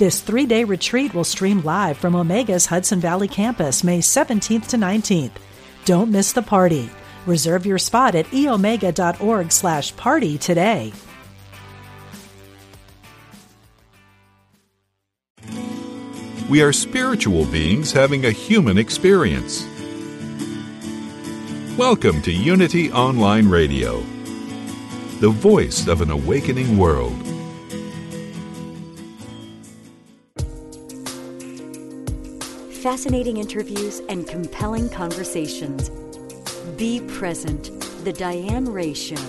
This three day retreat will stream live from Omega's Hudson Valley campus May 17th to 19th. Don't miss the party. Reserve your spot at eomega.org slash party today. We are spiritual beings having a human experience. Welcome to Unity Online Radio, the voice of an awakening world. Fascinating interviews, and compelling conversations. Be present. The Diane Ray Show.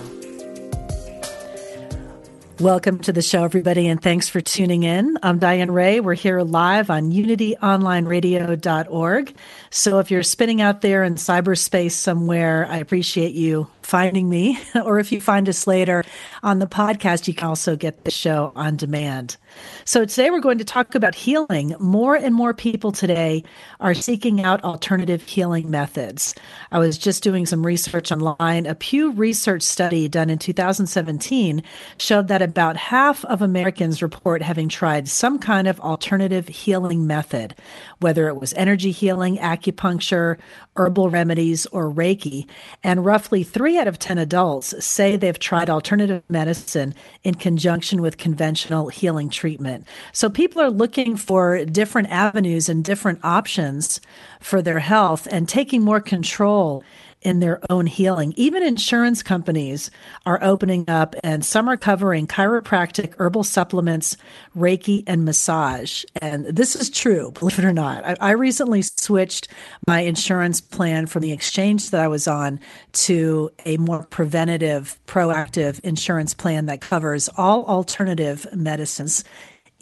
Welcome to the show, everybody, and thanks for tuning in. I'm Diane Ray. We're here live on unityonlineradio.org. So if you're spinning out there in cyberspace somewhere, I appreciate you finding me. or if you find us later on the podcast, you can also get the show on demand. So today we're going to talk about healing. More and more people today are seeking out alternative healing methods. I was just doing some research online. A Pew Research study done in 2017 showed that about half of Americans report having tried some kind of alternative healing method, whether it was energy healing, acupuncture, herbal remedies, or Reiki. And roughly three out of 10 adults say they've tried alternative medicine in conjunction with conventional healing treatment. So people are looking for different avenues and different options for their health and taking more control in their own healing. Even insurance companies are opening up, and some are covering chiropractic, herbal supplements, Reiki, and massage. And this is true, believe it or not. I, I recently switched my insurance plan from the exchange that I was on to a more preventative, proactive insurance plan that covers all alternative medicines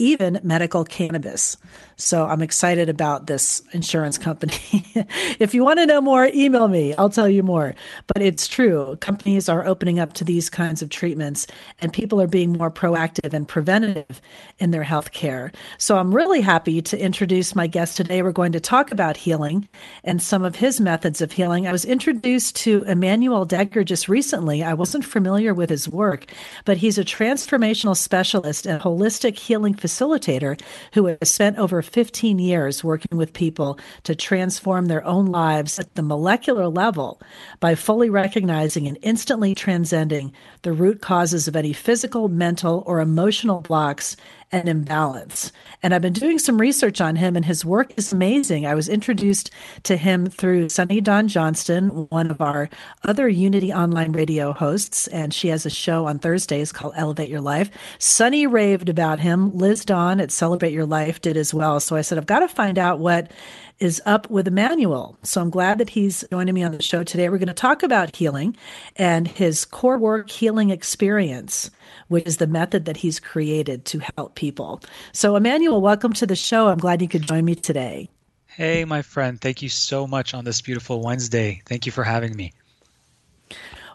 even medical cannabis. So I'm excited about this insurance company. if you want to know more, email me. I'll tell you more. But it's true. Companies are opening up to these kinds of treatments and people are being more proactive and preventative in their health care. So I'm really happy to introduce my guest today. We're going to talk about healing and some of his methods of healing. I was introduced to Emmanuel Dagher just recently. I wasn't familiar with his work, but he's a transformational specialist and holistic healing facilitator who has spent over 15 years working with people to transform their own lives at the molecular level by fully recognizing and instantly transcending the root causes of any physical, mental, or emotional blocks and imbalance. And I've been doing some research on him, and his work is amazing. I was introduced to him through Sunny Dawn Johnston, one of our other Unity online radio hosts, and she has a show on Thursdays called Elevate Your Life. Sunny raved about him. Liz Dawn at Celebrate Your Life did as well. So I said, I've got to find out what is up with Emmanuel. So I'm glad that he's joining me on the show today. We're going to talk about healing and his core work healing experience which is the method that he's created to help people. So, Emmanuel, welcome to the show. I'm glad you could join me today. Hey, my friend. Thank you so much on this beautiful Wednesday. Thank you for having me.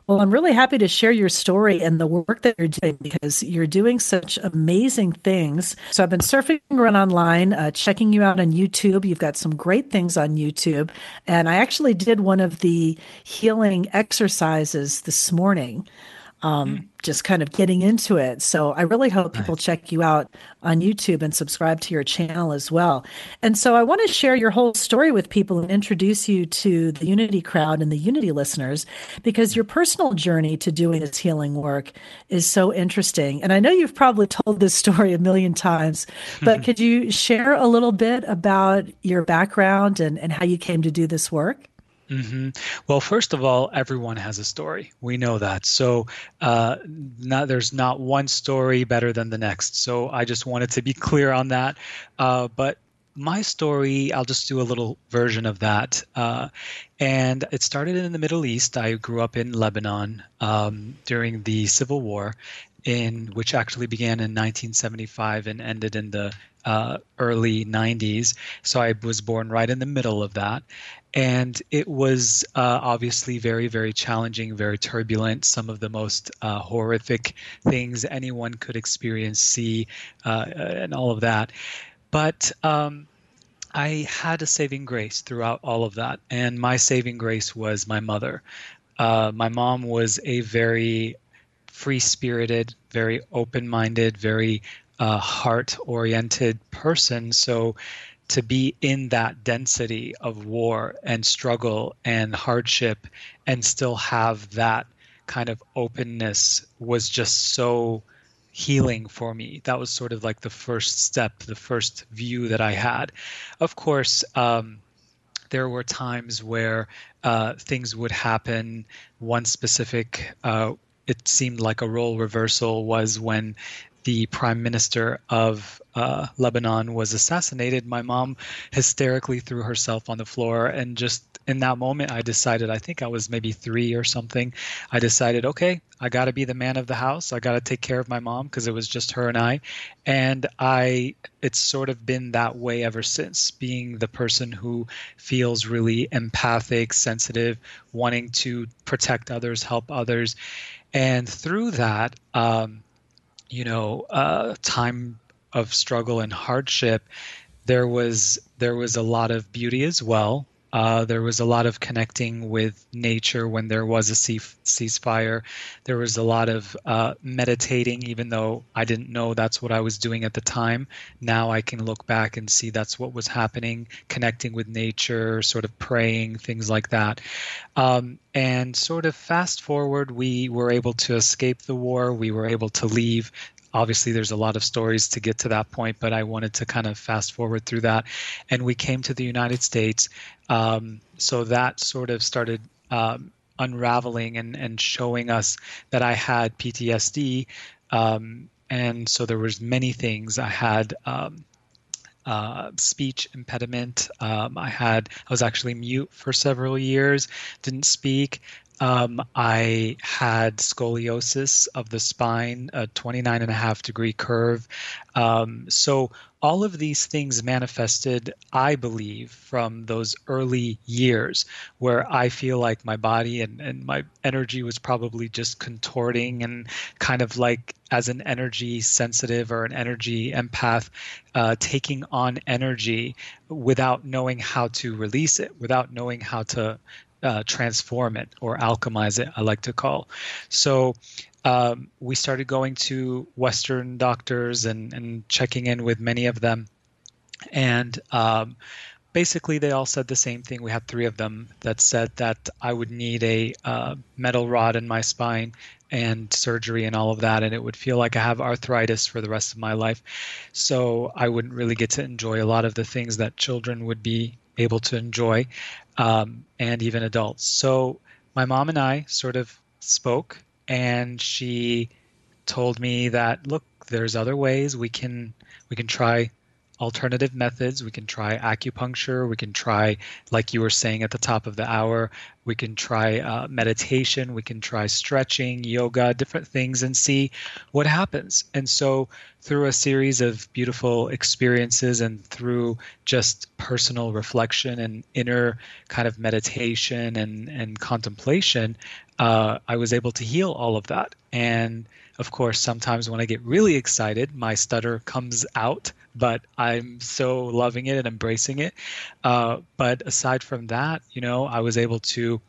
Well, I'm really happy to share your story and the work that you're doing because you're doing such amazing things. So I've been surfing around online, uh, checking you out on YouTube. You've got some great things on YouTube. And I actually did one of the healing exercises this morning um, mm. just kind of getting into it. So I really hope people nice. check you out on YouTube and subscribe to your channel as well. And so I want to share your whole story with people and introduce you to the Unity crowd and the Unity listeners because your personal journey to doing this healing work is so interesting. And I know you've probably told this story a million times, but could you share a little bit about your background and, and how you came to do this work? Mm-hmm. Well, first of all, everyone has a story. We know that. So, uh, not, there's not one story better than the next. So, I just wanted to be clear on that. Uh, but my story, I'll just do a little version of that. Uh, and it started in the Middle East. I grew up in Lebanon um, during the Civil War, in which actually began in 1975 and ended in the uh, early 90s. So I was born right in the middle of that. And it was uh, obviously very, very challenging, very turbulent, some of the most uh, horrific things anyone could experience, see, uh, and all of that. But um, I had a saving grace throughout all of that. And my saving grace was my mother. Uh, my mom was a very free spirited, very open minded, very uh, heart oriented person. So to be in that density of war and struggle and hardship and still have that kind of openness was just so healing for me. That was sort of like the first step, the first view that I had. Of course, um, there were times where uh, things would happen. One specific, uh, it seemed like a role reversal was when the prime minister of uh, Lebanon was assassinated, my mom hysterically threw herself on the floor. And just in that moment, I decided, I think I was maybe three or something. I decided, okay, I got to be the man of the house. I got to take care of my mom because it was just her and I. And I, it's sort of been that way ever since, being the person who feels really empathic, sensitive, wanting to protect others, help others. And through that, um, you know uh, time of struggle and hardship, there was there was a lot of beauty as well. Uh, there was a lot of connecting with nature when there was a ceasefire. There was a lot of uh, meditating, even though I didn't know that's what I was doing at the time. Now I can look back and see that's what was happening, connecting with nature, sort of praying, things like that. Um, and sort of fast forward, we were able to escape the war. We were able to leave obviously there's a lot of stories to get to that point but i wanted to kind of fast forward through that and we came to the united states um, so that sort of started um, unraveling and, and showing us that i had ptsd um, and so there was many things i had um, uh, speech impediment. Um, I had I was actually mute for several years, didn't speak. Um, I had scoliosis of the spine, a 29 and a half degree curve. Um, so all of these things manifested, I believe, from those early years where I feel like my body and, and my energy was probably just contorting and kind of like as an energy sensitive or an energy empath, uh, taking on energy without knowing how to release it, without knowing how to uh, transform it or alchemize it, I like to call. So um, we started going to Western doctors and, and checking in with many of them. And um, basically, they all said the same thing. We had three of them that said that I would need a uh, metal rod in my spine and surgery and all of that, and it would feel like I have arthritis for the rest of my life. So I wouldn't really get to enjoy a lot of the things that children would be able to enjoy, um, and even adults. So my mom and I sort of spoke, and she told me that look, there's other ways we can we can try alternative methods. We can try acupuncture. We can try, like you were saying at the top of the hour, we can try uh, meditation. We can try stretching, yoga, different things, and see what happens. And so, through a series of beautiful experiences and through just personal reflection and inner kind of meditation and, and contemplation, uh, I was able to heal all of that. And of course, sometimes when I get really excited, my stutter comes out, but I'm so loving it and embracing it. Uh, but aside from that, you know, I was able to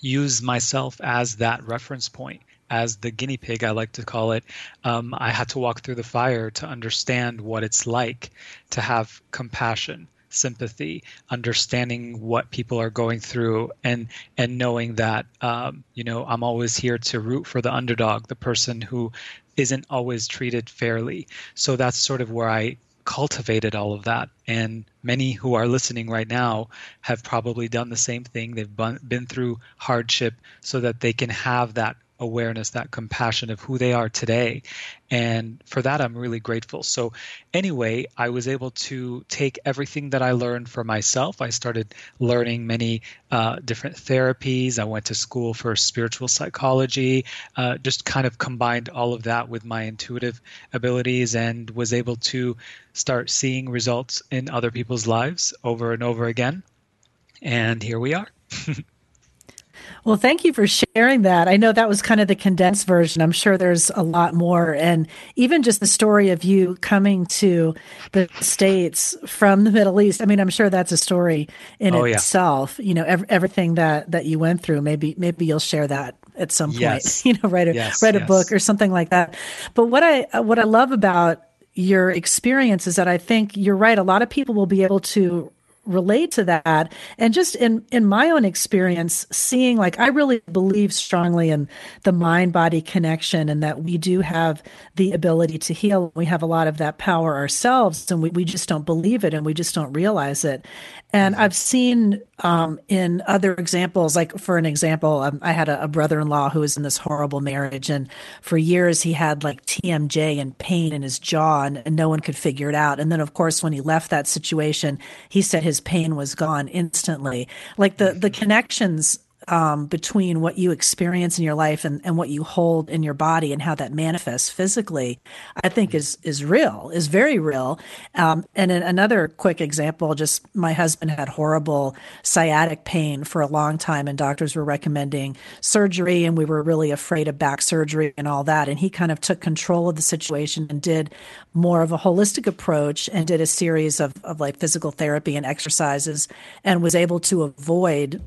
use myself as that reference point as the guinea pig, I like to call it, um, I had to walk through the fire to understand what it's like to have compassion, sympathy, understanding what people are going through, and and knowing that um, you know I'm always here to root for the underdog, the person who isn't always treated fairly. So that's sort of where I cultivated all of that. And many who are listening right now have probably done the same thing. They've been through hardship so that they can have that awareness, that compassion of who they are today. And for that, I'm really grateful. So, anyway, I was able to take everything that I learned for myself. I started learning many uh, different therapies. I went to school for spiritual psychology, uh, just kind of combined all of that with my intuitive abilities and was able to start seeing results in other people's lives over and over again. And here we are. Well, thank you for sharing that. I know that was kind of the condensed version. I'm sure there's a lot more. And even just the story of you coming to the States from the Middle East. I mean, I'm sure that's a story in oh, itself. Yeah. You know, ev- everything that, that you went through. Maybe, maybe you'll share that at some point, yes. you know, write a, yes, write a yes. book or something like that. But what I, what I love about your experience is that I think you're right. A lot of people will be able to relate to that. And just in in my own experience seeing like i really believe strongly in the mind body connection and that we do have the ability to heal. We have a lot of that power ourselves and we, we just don't believe it and we just don't realize it and. I've seen um, in other examples, like for an example, um, I had a, a brother in law who was in this horrible marriage. And for years, he had like TMJ and pain in his jaw, and, and no one could figure it out. And then, of course, when he left that situation, he said his pain was gone instantly. Like the, the connections um, between what you experience in your life and, and what you hold in your body and how that manifests physically, I think is is real, is very real. Um, and another quick example, just my husband had horrible sciatic pain for a long time, and doctors were recommending surgery, and we were really afraid of back surgery and all that. And he kind of took control of the situation and did more of a holistic approach and did a series of, of like physical therapy and exercises and was able to avoid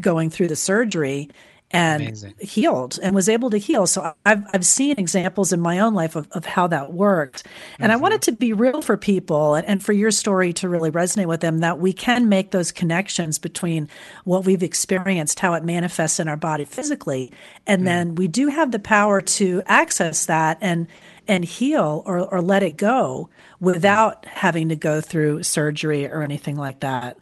going through the surgery and Amazing. healed and was able to heal. So I've, I've seen examples in my own life of, of how that worked. And mm-hmm. I wanted to be real for people and, and for your story to really resonate with them that we can make those connections between what we've experienced, how it manifests in our body physically. And mm then we do have the power to access that and, and heal or, or let it go without having to go through surgery or anything like that.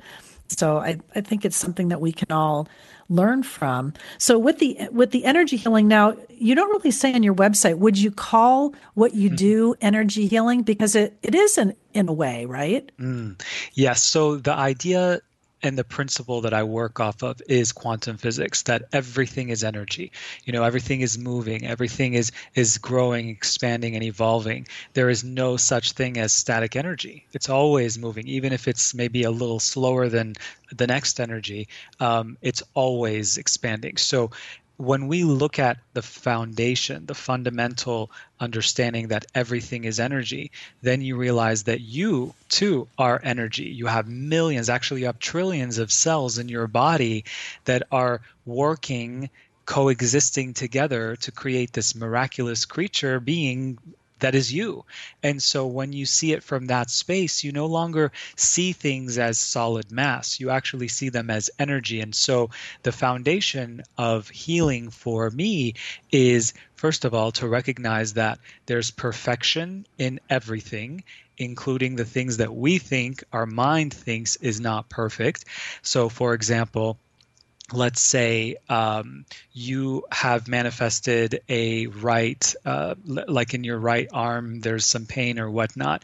So I, I think it's something that we can all learn from. So with the with the energy healing now, you don't really say on your website, would you call what you mm-hmm. do energy healing? Because it, it is in, in a way, right? Mm. Yes. So the idea and the principle that I work off of is quantum physics that everything is energy. You know, everything is moving, everything is is growing, expanding and evolving. There is no such thing as static energy. It's always moving even if it's maybe a little slower than the next energy. Um, it's always expanding. So when we look at the foundation, the fundamental understanding that everything is energy, then you realize that you too are energy. You have millions, actually, you have trillions of cells in your body that are working, coexisting together to create this miraculous creature being that is you. And so when you see it from that space, you no longer see things as solid mass. You actually see them as energy. And so the foundation of healing for me is, first of all, to recognize that there's perfection in everything including the things that we think our mind thinks is not perfect. So, for example, let's say um, you have manifested a right, uh, like in your right arm, there's some pain or whatnot.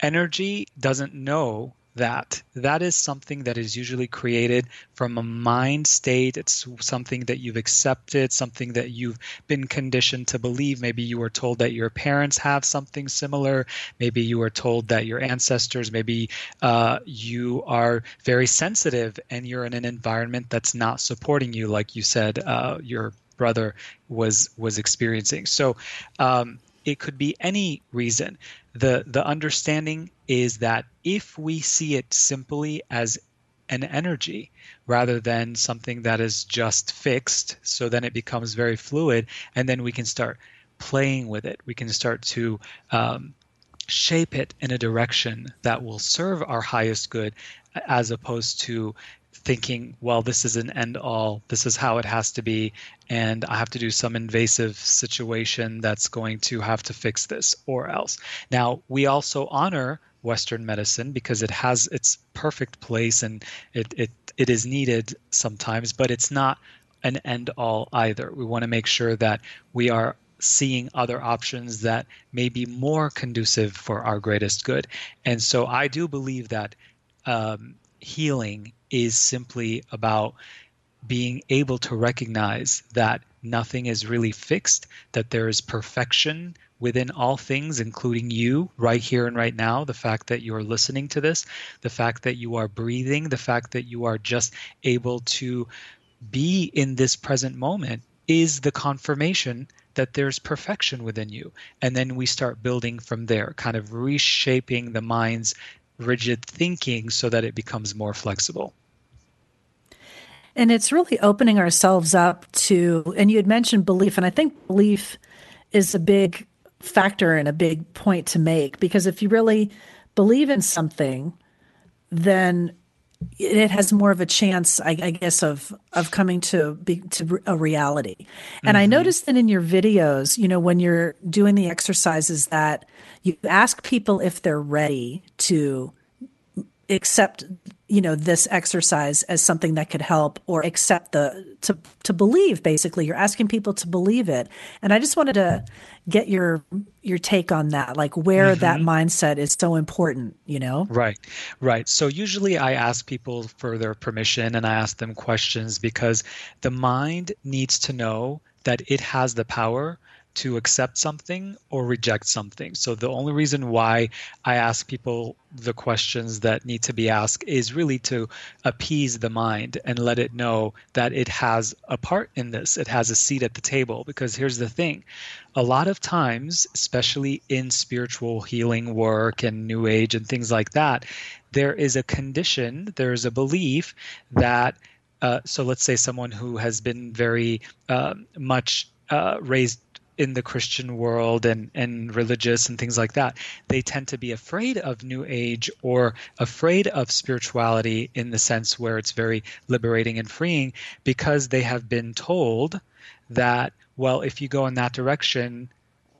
Energy doesn't know that. That is something that is usually created from a mind state. It's something that you've accepted, something that you've been conditioned to believe. Maybe you were told that your parents have something similar. Maybe you were told that your ancestors, maybe uh, you are very sensitive and you're in an environment that's not supporting you, like you said, uh, your brother was was experiencing. So um, it could be any reason. The the understanding is that if we see it simply as an energy rather than something that is just fixed so then it becomes very fluid and then we can start playing with it. We can start to um, shape it in a direction that will serve our highest good as opposed to thinking, well, this is an end all, this is how it has to be, and I have to do some invasive situation that's going to have to fix this or else. Now, we also honor Western medicine because it has its perfect place and it, it, it is needed sometimes, but it's not an end all either. We want to make sure that we are seeing other options that may be more conducive for our greatest good. And so I do believe that um, healing is simply about being able to recognize that nothing is really fixed, that there is perfection within all things, including you right here and right now. The fact that you are listening to this, the fact that you are breathing, the fact that you are just able to be in this present moment is the confirmation that there's perfection within you. And then we start building from there, kind of reshaping the mind's rigid thinking so that it becomes more flexible. And it's really opening ourselves up to, and you had mentioned belief, and I think belief is a big factor and a big point to make because if you really believe in something, then it has more of a chance, I, I, guess, of of coming to be to a reality. And mm-hmm. I noticed that in your videos, you know, when you're doing the exercises, that you ask people if they're ready to accept you know this exercise as something that could help or accept the to to believe basically. You're asking people to believe it. And i just wanted to get your your take on that like where mm-hmm. that mindset is so important you know? Right. Right. So usually i ask people for their permission and i ask them questions because the mind needs to know that it has the power to accept something or reject something. So the only reason why I ask people the questions that need to be asked is really to appease the mind and let it know that it has a part in this. It has a seat at the table. Because here's the thing a lot of times, especially in spiritual healing work and new age and things like that, there is a condition, there's a belief that. Uh, so let's say someone who has been very uh, much uh, raised in the Christian world and, and religious and things like that, they tend to be afraid of New Age or afraid of spirituality in the sense where it's very liberating and freeing because they have been told that, well, if you go in that direction,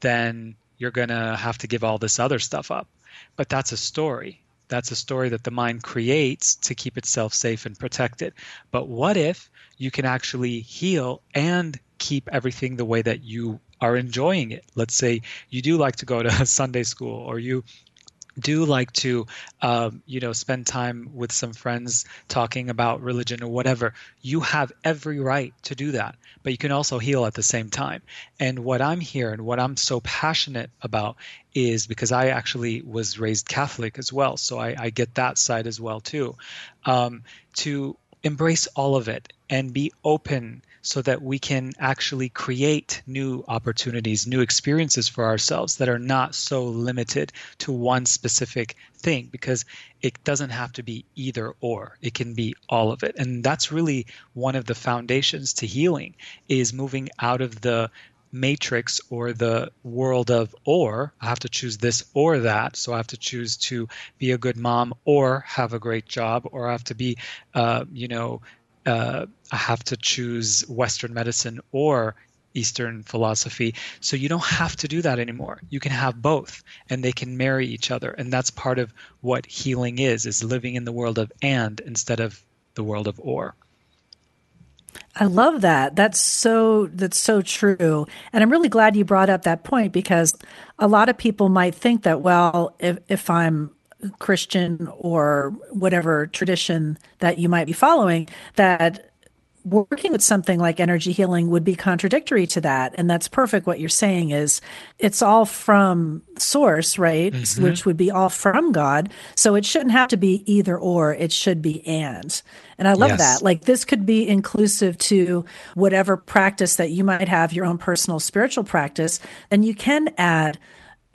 then you're going to have to give all this other stuff up. But that's a story. That's a story that the mind creates to keep itself safe and protected. But what if you can actually heal and keep everything the way that you are enjoying it. Let's say you do like to go to Sunday school or you do like to um, you know spend time with some friends talking about religion or whatever you have every right to do that but you can also heal at the same time and what i'm here and what i'm so passionate about is because i actually was raised catholic as well so i, I get that side as well too um, to embrace all of it and be open so that we can actually create new opportunities, new experiences for ourselves that are not so limited to one specific thing because it doesn't have to be either or. It can be all of it. And that's really one of the foundations to healing is moving out of the matrix or the world of or I have to choose this or that. So I have to choose to be a good mom or have a great job or I have to be, uh, you know, uh, I have to choose Western medicine or Eastern philosophy. So you don't have to do that anymore. You can have both and they can marry each other. And that's part of what healing is, is living in the world of and instead of the world of or. I love that. That's so that's so true. And I'm really glad you brought up that point because a lot of people might think that well, if if I'm Christian or whatever tradition that you might be following, that working with something like energy healing would be contradictory to that. And that's perfect. What you're saying is it's all from source right? Mm-hmm. which would be all from god. So it shouldn't have to be either or. It should be and. And i love yes. that. Like this could be inclusive to whatever practice that you might have your own personal spiritual practice. And you can add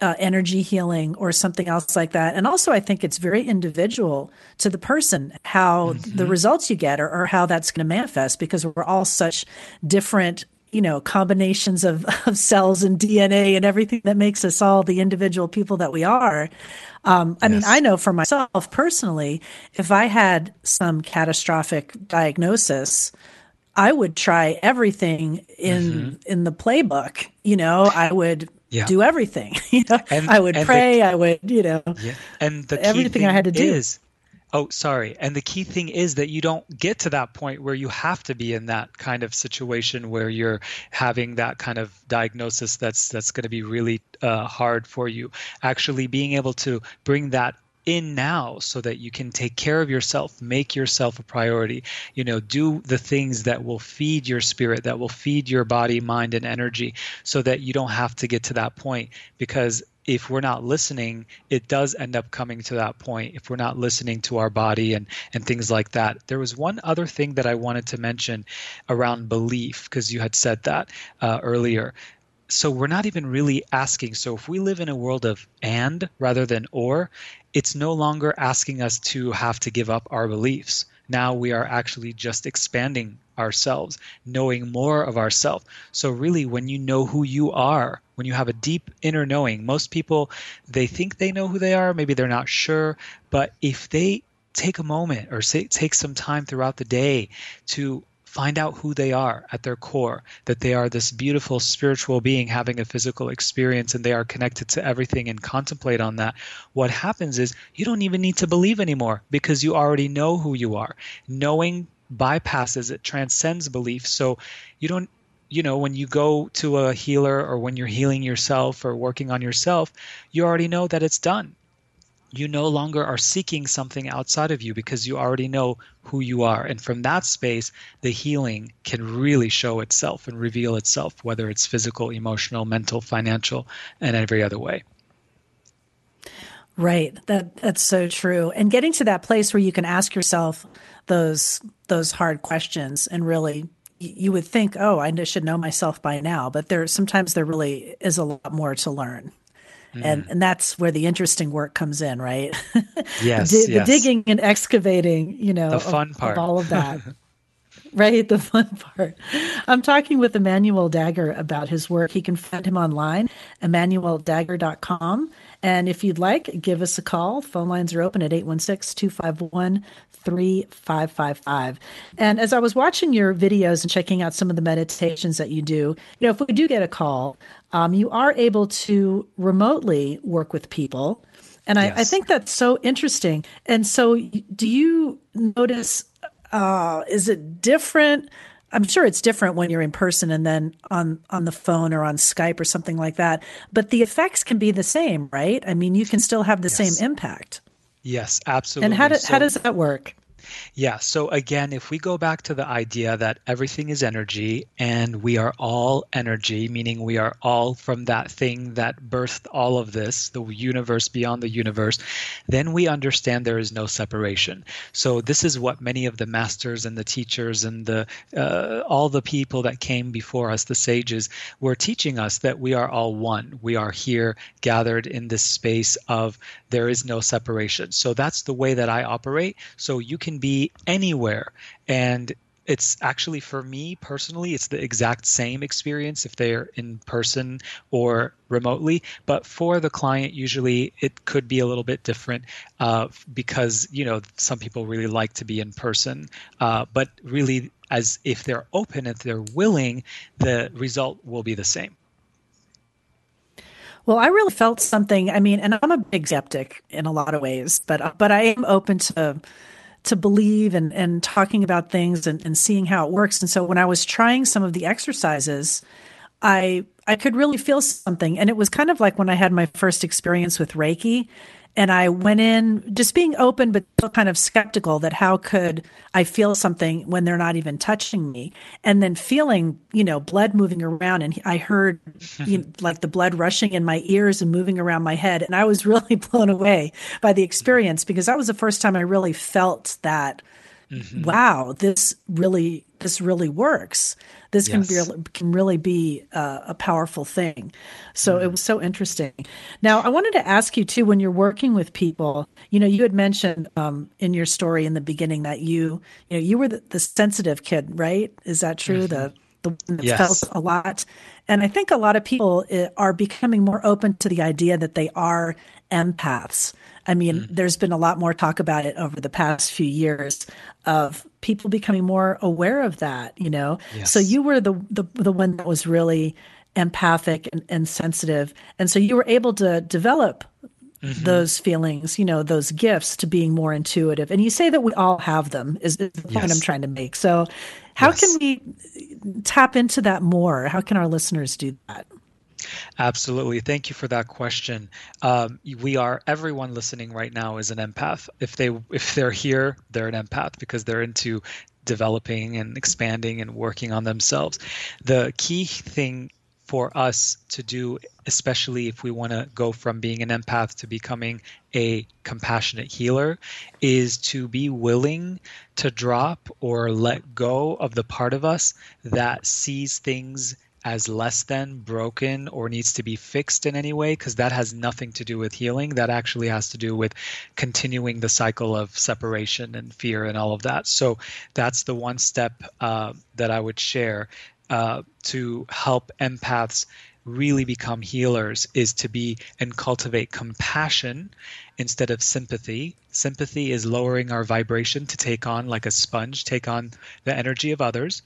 uh, energy healing or something else like that. And also, I think it's very individual to the person how mm-hmm. the results you get or, or how that's going to manifest because we're all such different you know combinations of, of cells and dna and everything that makes us all the individual people that we are um, i yes. mean i know for myself personally if i had some catastrophic diagnosis i would try everything in mm-hmm. in the playbook you know i would yeah. do everything. you know, and, I would pray. The, I would, you know, yeah. and the everything I had to do is Oh, sorry. And the key thing is that you don't get to that point where you have to be in that kind of situation where you're having that kind of diagnosis that's that's going to be really uh, hard for you. Actually, being able to bring that in now so that you can take care of yourself make yourself a priority you know do the things that will feed your spirit that will feed your body mind and energy so that you don't have to get to that point because if we're not listening, it does end up coming to that point if we're not listening to our body and, and things like that. There was one other thing that I wanted to mention around belief, because you had said that uh, earlier. So we're not even really asking. So if we live in a world of and rather than or, it's no longer asking us to have to give up our beliefs. Now we are actually just expanding ourselves, knowing more of ourselves. So really when you know who you are, when you have a deep inner knowing, most people they think they know who they are, maybe they're not sure, but if they take a moment or say, take some time throughout the day to find out who they are at their core, that they are this beautiful spiritual being having a physical experience and they are connected to everything and contemplate on that, what happens is you don't even need to believe anymore because you already know who you are. Knowing bypasses it transcends belief so you don't you know when you go to a healer or when you're healing yourself or working on yourself you already know that it's done you no longer are seeking something outside of you because you already know who you are and from that space the healing can really show itself and reveal itself whether it's physical emotional mental financial and every other way Right. That that's so true. And getting to that place where you can ask yourself those those hard questions and really you would think, oh, I should know myself by now, but there sometimes there really is a lot more to learn. Mm. And and that's where the interesting work comes in, right? Yes, the, yes. the digging and excavating, you know, the fun of, part of all of that. right? The fun part. I'm talking with Emmanuel Dagher about his work. He can find him online, emmanueldagher.com. And if you'd like, give us a call. Phone lines are open at 816 251 3555. And as I was watching your videos and checking out some of the meditations that you do, you know, if we do get a call, um, you are able to remotely work with people. And I, yes. I think that's so interesting. And so, do you notice uh, is it different? I'm sure it's different when you're in person and then on on the phone or on Skype or something like that. But the effects can be the same, right? I mean, you can still have the yes. same impact. Yes, absolutely. And how, do, so, how does that work? Yeah. So again, if we go back to the idea that everything is energy and we are all energy, meaning we are all from that thing that birthed all of this, the universe beyond the universe, then we understand there is no separation. So this is what many of the masters and the teachers and the uh, all the people that came before us, the sages, were teaching us that we are all one. We are here gathered in this space of there is no separation. So that's the way that I operate. So you can be anywhere. And it's actually for me personally it's the exact same experience if they're in person or remotely. But for the client usually it could be a little bit different uh, because you know some people really like to be in person. Uh, but really as if they're open if they're willing the result will be the same. Well, I really felt something. I mean, and I'm a big skeptic in a lot of ways, but but I am open to to believe and and talking about things and, and seeing how it works. And so when I was trying some of the exercises, I I could really feel something. And it was kind of like when I had my first experience with Reiki and I went in just being open, but still kind of skeptical that how could I feel something when they're not even touching me? And then feeling, you know, blood moving around. And I heard you know, like the blood rushing in my ears and moving around my head. And I was really blown away by the experience because that was the first time I really felt that, mm-hmm. wow, this really, this really works this yes. can be can really be uh, a powerful thing. So mm. it was so interesting. Now I wanted to ask you too when you're working with people. You know, you had mentioned um, in your story in the beginning that you you know you were the, the sensitive kid, right? Is that true? Mm-hmm. The the one that yes. felt a lot. And I think a lot of people eh, are becoming more open to the idea that they are empaths. I mean, mm. there's been a lot more talk about it over the past few years of people becoming more aware of that, you know. Yes. So you were the, the the one that was really empathic and, and sensitive. And so you were able to develop mm-hmm. those feelings, you know, those gifts to being more intuitive. And you say that we all have them, is, is the point. I'm trying to make. So, how yes. can we tap into that more? How can our listeners do that? Absolutely. Thank you for that question. Um, we are everyone listening right now is an empath. If they if they're here, they're an empath because they're into developing and expanding and working on themselves. The key thing for us to do, especially if we want to go from being an empath to becoming a compassionate healer, is to be willing to drop or let go of the part of us that sees things as less than broken or needs to be fixed in any way because that has nothing to do with healing that actually has to do with continuing the cycle of separation and fear and all of that so that's the one step uh, that i would share uh, to help empaths really become healers is to be and cultivate compassion instead of sympathy. Sympathy is lowering our vibration to take on, like a sponge, take on the energy of others.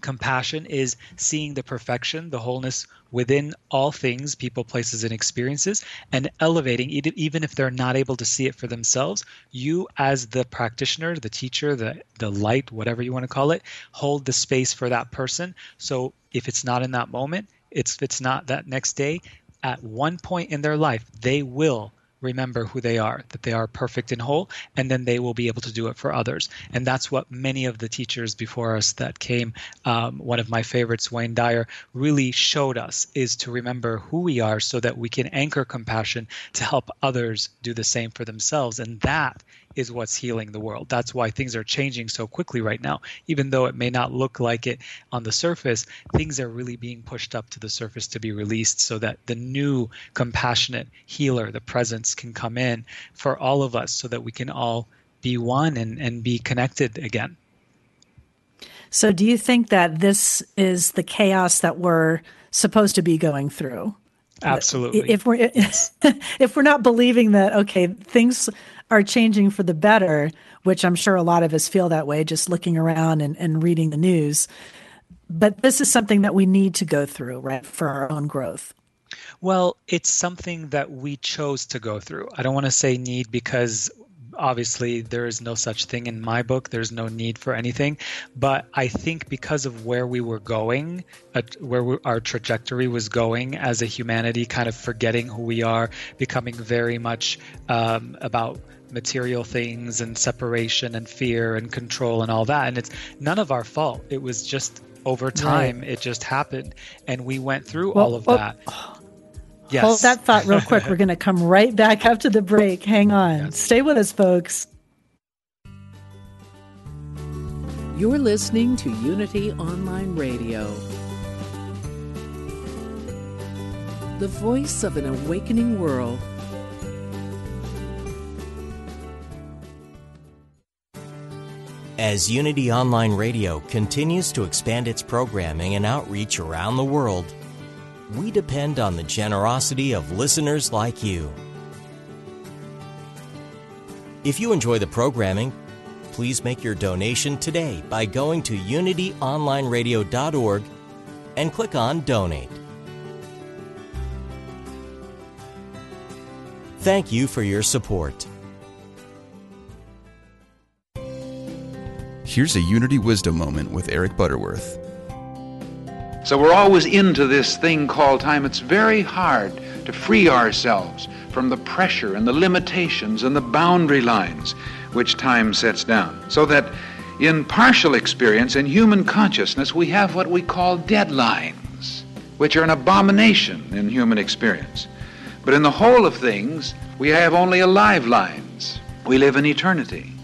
Compassion is seeing the perfection, the wholeness within all things, people, places, and experiences, and elevating, even if they're not able to see it for themselves. You, as the practitioner, the teacher, the, the light, whatever you want to call it, hold the space for that person. So if it's not in that moment, it's, it's not that next day, at one point in their life, they will remember who they are, that they are perfect and whole, and then they will be able to do it for others. And that's what many of the teachers before us that came, um, one of my favorites, Wayne Dyer, really showed us is to remember who we are so that we can anchor compassion to help others do the same for themselves. And that is what's healing the world. That's why things are changing so quickly right now. Even though it may not look like it on the surface, things are really being pushed up to the surface to be released so that the new compassionate healer, the presence, can come in for all of us so that we can all be one and, and be connected again. So, do you think that this is the chaos that we're supposed to be going through? Absolutely. If we're if we're not believing that okay, things are changing for the better, which I'm sure a lot of us feel that way just looking around and, and reading the news. But this is something that we need to go through, right, for our own growth. Well, it's something that we chose to go through. I don't want to say need because obviously there is no such thing in my book there's no need for anything but i think because of where we were going uh, where we, our trajectory was going as a humanity kind of forgetting who we are becoming very much um, about material things and separation and fear and control and all that. And it's none of our fault. It was just over time right. it just happened. And we went through well, all of well, that. Oh, yes. hold that thought real quick. We're going to come right back after the break. Hang on. Yes. stay with us folks. You're listening to unity online radio. The voice of an awakening world As Unity Online Radio continues to expand its programming and outreach around the world, we depend on the generosity of listeners like you. If you enjoy the programming, please make your donation today by going to unityonlineradio.org and click on Donate. Thank you for your support. Here's a Unity Wisdom moment with Eric Butterworth. So we're always into this thing called time. It's very hard to free ourselves from the pressure and the limitations and the boundary lines which time sets down. So that in partial experience, in human consciousness, we have what we call deadlines, which are an abomination in human experience. But in the whole of things, we have only alive lines. We live in eternity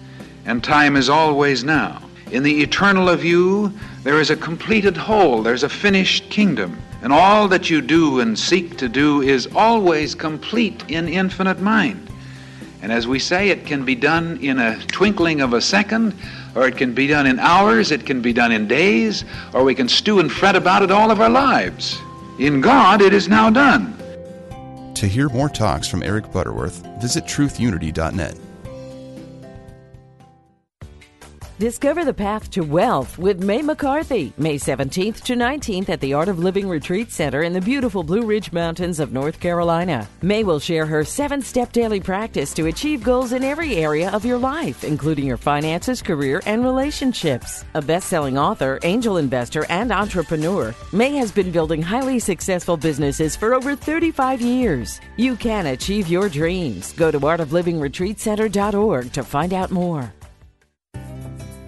and time is always now. In the eternal of you, there is a completed whole, there's a finished kingdom. And all that you do and seek to do is always complete in infinite mind. And as we say, it can be done in a twinkling of a second, or it can be done in hours, it can be done in days, or we can stew and fret about it all of our lives. In God, it is now done. To hear more talks from Eric Butterworth, visit truthunity.net. Discover the path to wealth with May McCarthy, May 17th to 19th at the Art of Living Retreat Center in the beautiful Blue Ridge Mountains of North Carolina. May will share her seven step daily practice to achieve goals in every area of your life, including your finances, career, and relationships. A best selling author, angel investor, and entrepreneur, May has been building highly successful businesses for over 35 years. You can achieve your dreams. Go to artoflivingretreatcenter.org to find out more.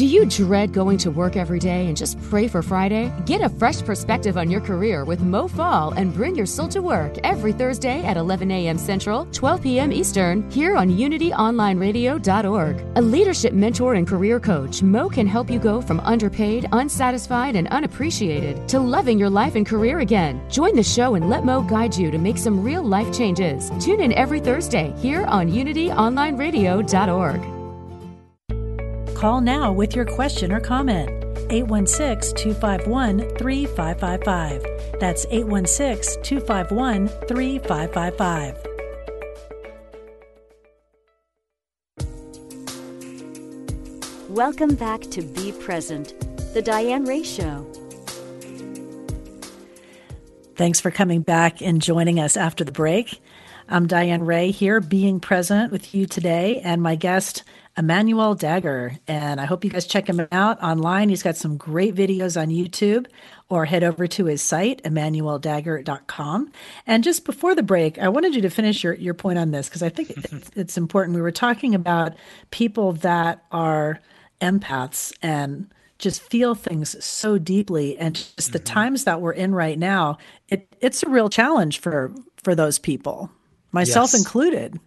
Do you dread going to work every day and just pray for Friday? Get a fresh perspective on your career with Mo Fall and bring your soul to work every Thursday at 11 a.m. Central, 12 p.m. Eastern, here on UnityOnlineRadio.org. A leadership mentor and career coach, Mo can help you go from underpaid, unsatisfied, and unappreciated to loving your life and career again. Join the show and let Mo guide you to make some real life changes. Tune in every Thursday here on UnityOnlineRadio.org. Call now with your question or comment. 816 251 3555. That's 816 251 3555. Welcome back to Be Present, The Diane Ray Show. Thanks for coming back and joining us after the break. I'm Diane Ray here, being present with you today, and my guest, Emmanuel Dagher. And I hope you guys check him out online. He's got some great videos on YouTube or head over to his site, emmanueldagher.com. And just before the break, I wanted you to finish your, your point on this because I think it's, it's important. We were talking about people that are empaths and just feel things so deeply and just mm-hmm. the times that we're in right now it, it's a real challenge for for those people myself yes. included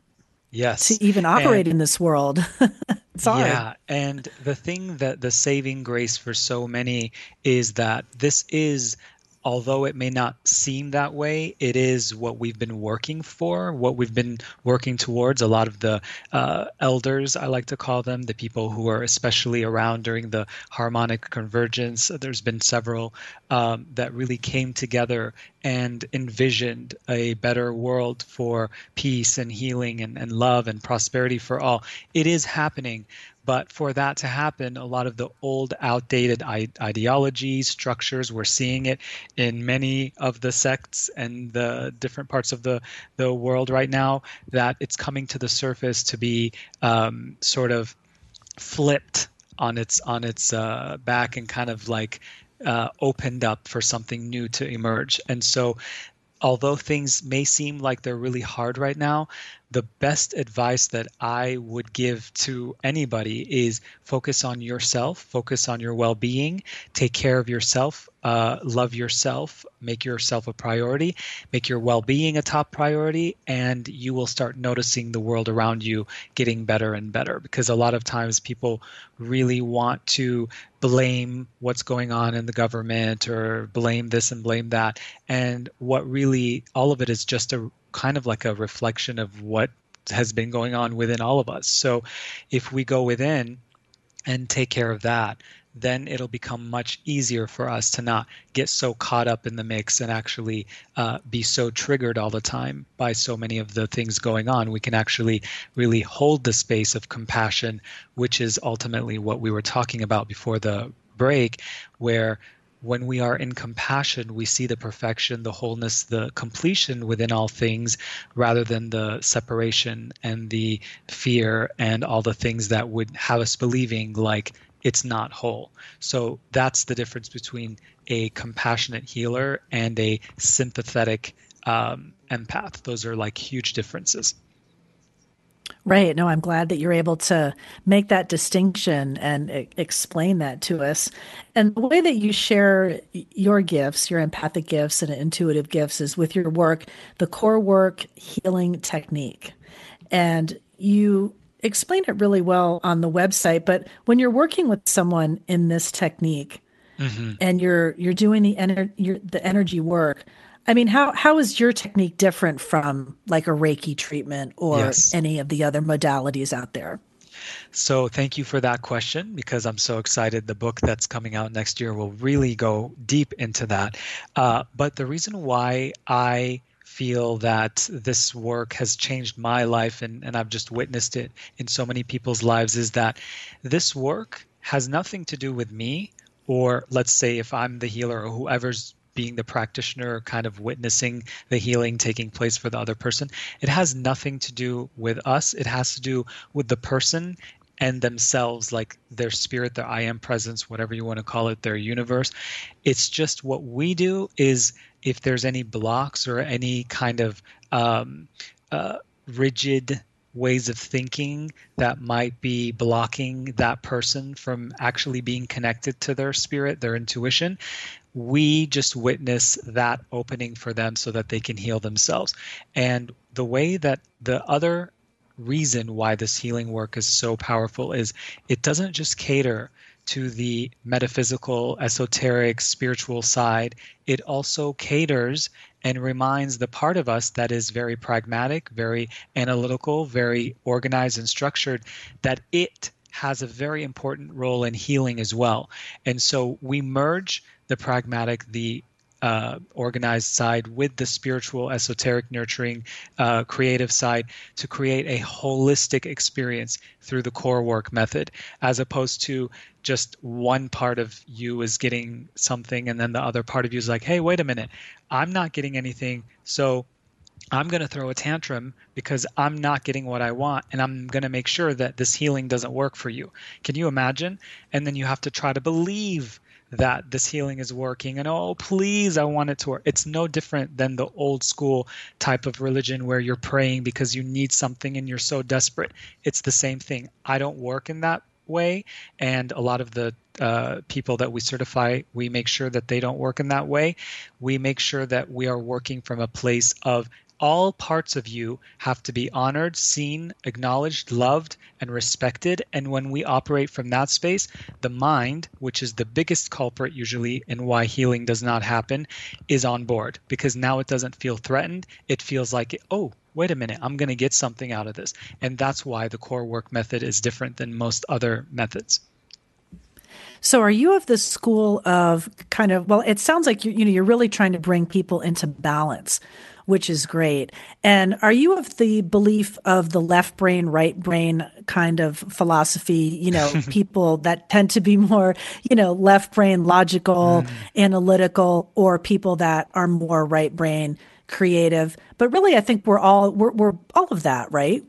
yes. to even operate and, in this world. It's hard yeah and the thing that the saving grace for so many is that this is although it may not seem that way, it is what we've been working for, what we've been working towards. A lot of the uh, elders, I like to call them, the people who are especially around during the harmonic convergence, there's been several um, that really came together and envisioned a better world for peace and healing and, and love and prosperity for all. It is happening. But for that to happen, a lot of the old, outdated ideologies, structures, we're seeing it in many of the sects and the different parts of the, the world right now, that it's coming to the surface to be um, sort of flipped on its on its uh, back and kind of like uh, opened up for something new to emerge. And so although things may seem like they're really hard right now, the best advice that I would give to anybody is focus on yourself, focus on your well being, take care of yourself, uh, love yourself, make yourself a priority, make your well being a top priority, and you will start noticing the world around you getting better and better. Because a lot of times people really want to blame what's going on in the government or blame this and blame that. And what really, all of it is just a kind of like a reflection of what has been going on within all of us. So if we go within and take care of that, then it'll become much easier for us to not get so caught up in the mix and actually uh, be so triggered all the time by so many of the things going on. We can actually really hold the space of compassion, which is ultimately what we were talking about before the break, where when we are in compassion, we see the perfection, the wholeness, the completion within all things, rather than the separation and the fear and all the things that would have us believing like it's not whole. So that's the difference between a compassionate healer and a sympathetic um, empath. Those are like huge differences. Right. No, I'm glad that you're able to make that distinction and I- explain that to us. And the way that you share your gifts, your empathic gifts and intuitive gifts, is with your work, the core work healing technique. And you explain it really well on the website. But when you're working with someone in this technique mm-hmm. and you're you're doing the ener- the energy work, I mean, how how is your technique different from like a Reiki treatment or yes. any of the other modalities out there? So, thank you for that question because I'm so excited. The book that's coming out next year will really go deep into that. Uh, but the reason why I feel that this work has changed my life and, and I've just witnessed it in so many people's lives is that this work has nothing to do with me or let's say if I'm the healer or whoever's being the practitioner, kind of witnessing the healing taking place for the other person. It has nothing to do with us. It has to do with the person and themselves, like their spirit, their I am presence, whatever you want to call it, their universe. It's just what we do is if there's any blocks or any kind of um, uh, rigid ways of thinking that might be blocking that person from actually being connected to their spirit, their intuition, we just witness that opening for them so that they can heal themselves. And the way that the other reason why this healing work is so powerful is it doesn't just cater to the metaphysical, esoteric, spiritual side, it also caters and reminds the part of us that is very pragmatic, very analytical, very organized and structured that it has a very important role in healing as well. And so we merge the pragmatic, the uh, organized side with the spiritual, esoteric, nurturing, uh, creative side to create a holistic experience through the core work method, as opposed to just one part of you is getting something and then the other part of you is like, hey, wait a minute, I'm not getting anything. So I'm going to throw a tantrum because I'm not getting what I want and I'm going to make sure that this healing doesn't work for you. Can you imagine? And then you have to try to believe that this healing is working. And oh please i want it to work. It's no different than the old school type of religion where you're praying because you need something and you're so desperate. It's the same thing. I don't work in that way. And a lot of the uh, people that we certify we make sure that they don't work in that way. We make sure that we are working from a place of all parts of you have to be honored, seen, acknowledged, loved, and respected. And when we operate from that space, the mind, which is the biggest culprit usually in why healing does not happen, is on board because now it doesn't feel threatened. It feels like, oh, wait a minute, I'm going to get something out of this. And that's why the core work method is different than most other methods. So, are you of the school of kind of? Well, it sounds like you you know you're really trying to bring people into balance which is great. And are you of the belief of the left brain, right brain kind of philosophy? You know, people that tend to be more, you know, left brain, logical, mm. analytical, or people that are more right brain, creative. But really, I think we're all we're, we're all of that, right?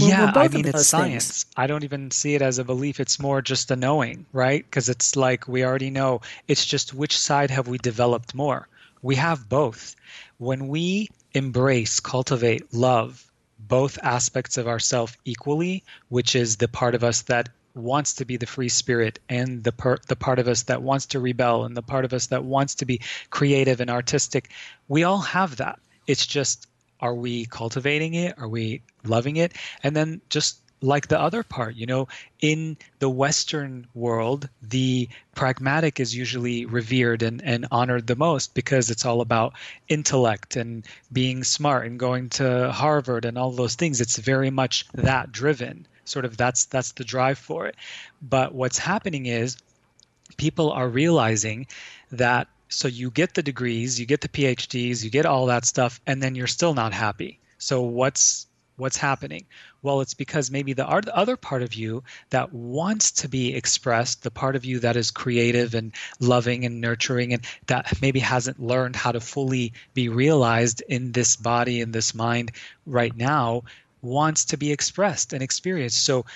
We're, yeah, we're I mean, it's science. Things. I don't even see it as a belief. It's more just a knowing, right? Because it's like we already know. It's just which side have we developed more? We have both when we embrace, cultivate, love both aspects of ourself equally, which is the part of us that wants to be the free spirit and the per- the part of us that wants to rebel and the part of us that wants to be creative and artistic, we all have that. It's just are we cultivating it? Are we loving it? And then just like the other part. You know, in the Western world, the pragmatic is usually revered and, and honored the most because it's all about intellect and being smart and going to Harvard and all those things. It's very much that driven. Sort of that's that's the drive for it. But what's happening is people are realizing that so you get the degrees, you get the PhDs, you get all that stuff, and then you're still not happy. So what's what's happening? Well, it's because maybe the other part of you that wants to be expressed, the part of you that is creative and loving and nurturing, and that maybe hasn't learned how to fully be realized in this body in this mind right now, wants to be expressed and experienced. So,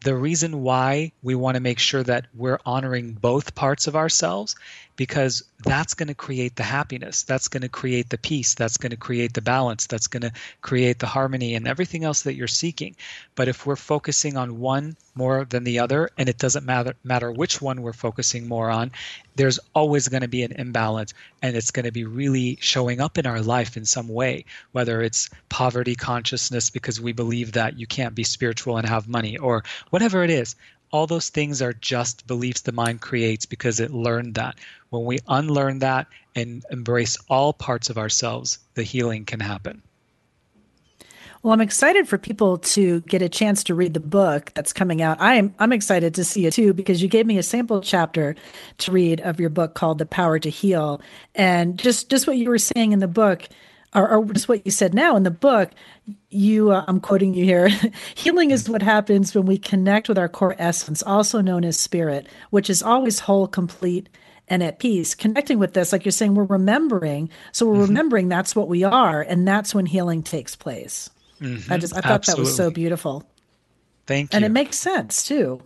the reason why we want to make sure that we're honoring both parts of ourselves because that's going to create the happiness that's going to create the peace that's going to create the balance that's going to create the harmony and everything else that you're seeking but if we're focusing on one more than the other and it doesn't matter matter which one we're focusing more on there's always going to be an imbalance and it's going to be really showing up in our life in some way whether it's poverty consciousness because we believe that you can't be spiritual and have money or whatever it is all those things are just beliefs the mind creates because it learned that. When we unlearn that and embrace all parts of ourselves, the healing can happen. Well, I'm excited for people to get a chance to read the book that's coming out. I'm I'm excited to see it too because you gave me a sample chapter to read of your book called The Power to Heal. And just just what you were saying in the book, or, or just what you said now in the book, you, uh, I'm quoting you here healing is what happens when we connect with our core essence, also known as spirit, which is always whole, complete, and at peace. Connecting with this, like you're saying, we're remembering. So we're mm-hmm. remembering that's what we are, and that's when healing takes place. Mm-hmm. I just, I thought Absolutely. that was so beautiful. Thank you. And it makes sense too.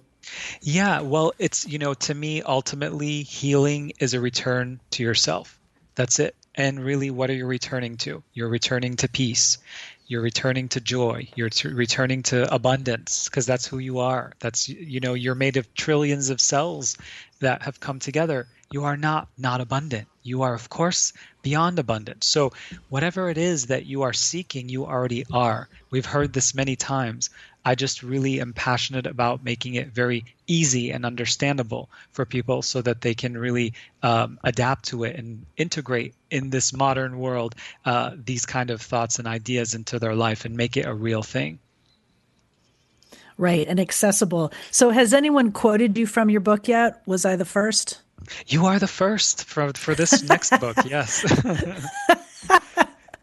Yeah, well, it's, you know, to me, ultimately, healing is a return to yourself. That's it. And really, what are you returning to? You're returning to peace. You're returning to joy. You're t- returning to abundance because that's who you are. That's, you know, you're made of trillions of cells that have come together. You are not not abundant. You are, of course, beyond abundant. So, whatever it is that you are seeking, you already are. We've heard this many times. I just really am passionate about making it very easy and understandable for people so that they can really um, adapt to it and integrate in this modern world uh, these kind of thoughts and ideas into their life and make it a real thing. Right, and accessible. So, has anyone quoted you from your book yet? Was I the first? You are the first for for this next book. Yes.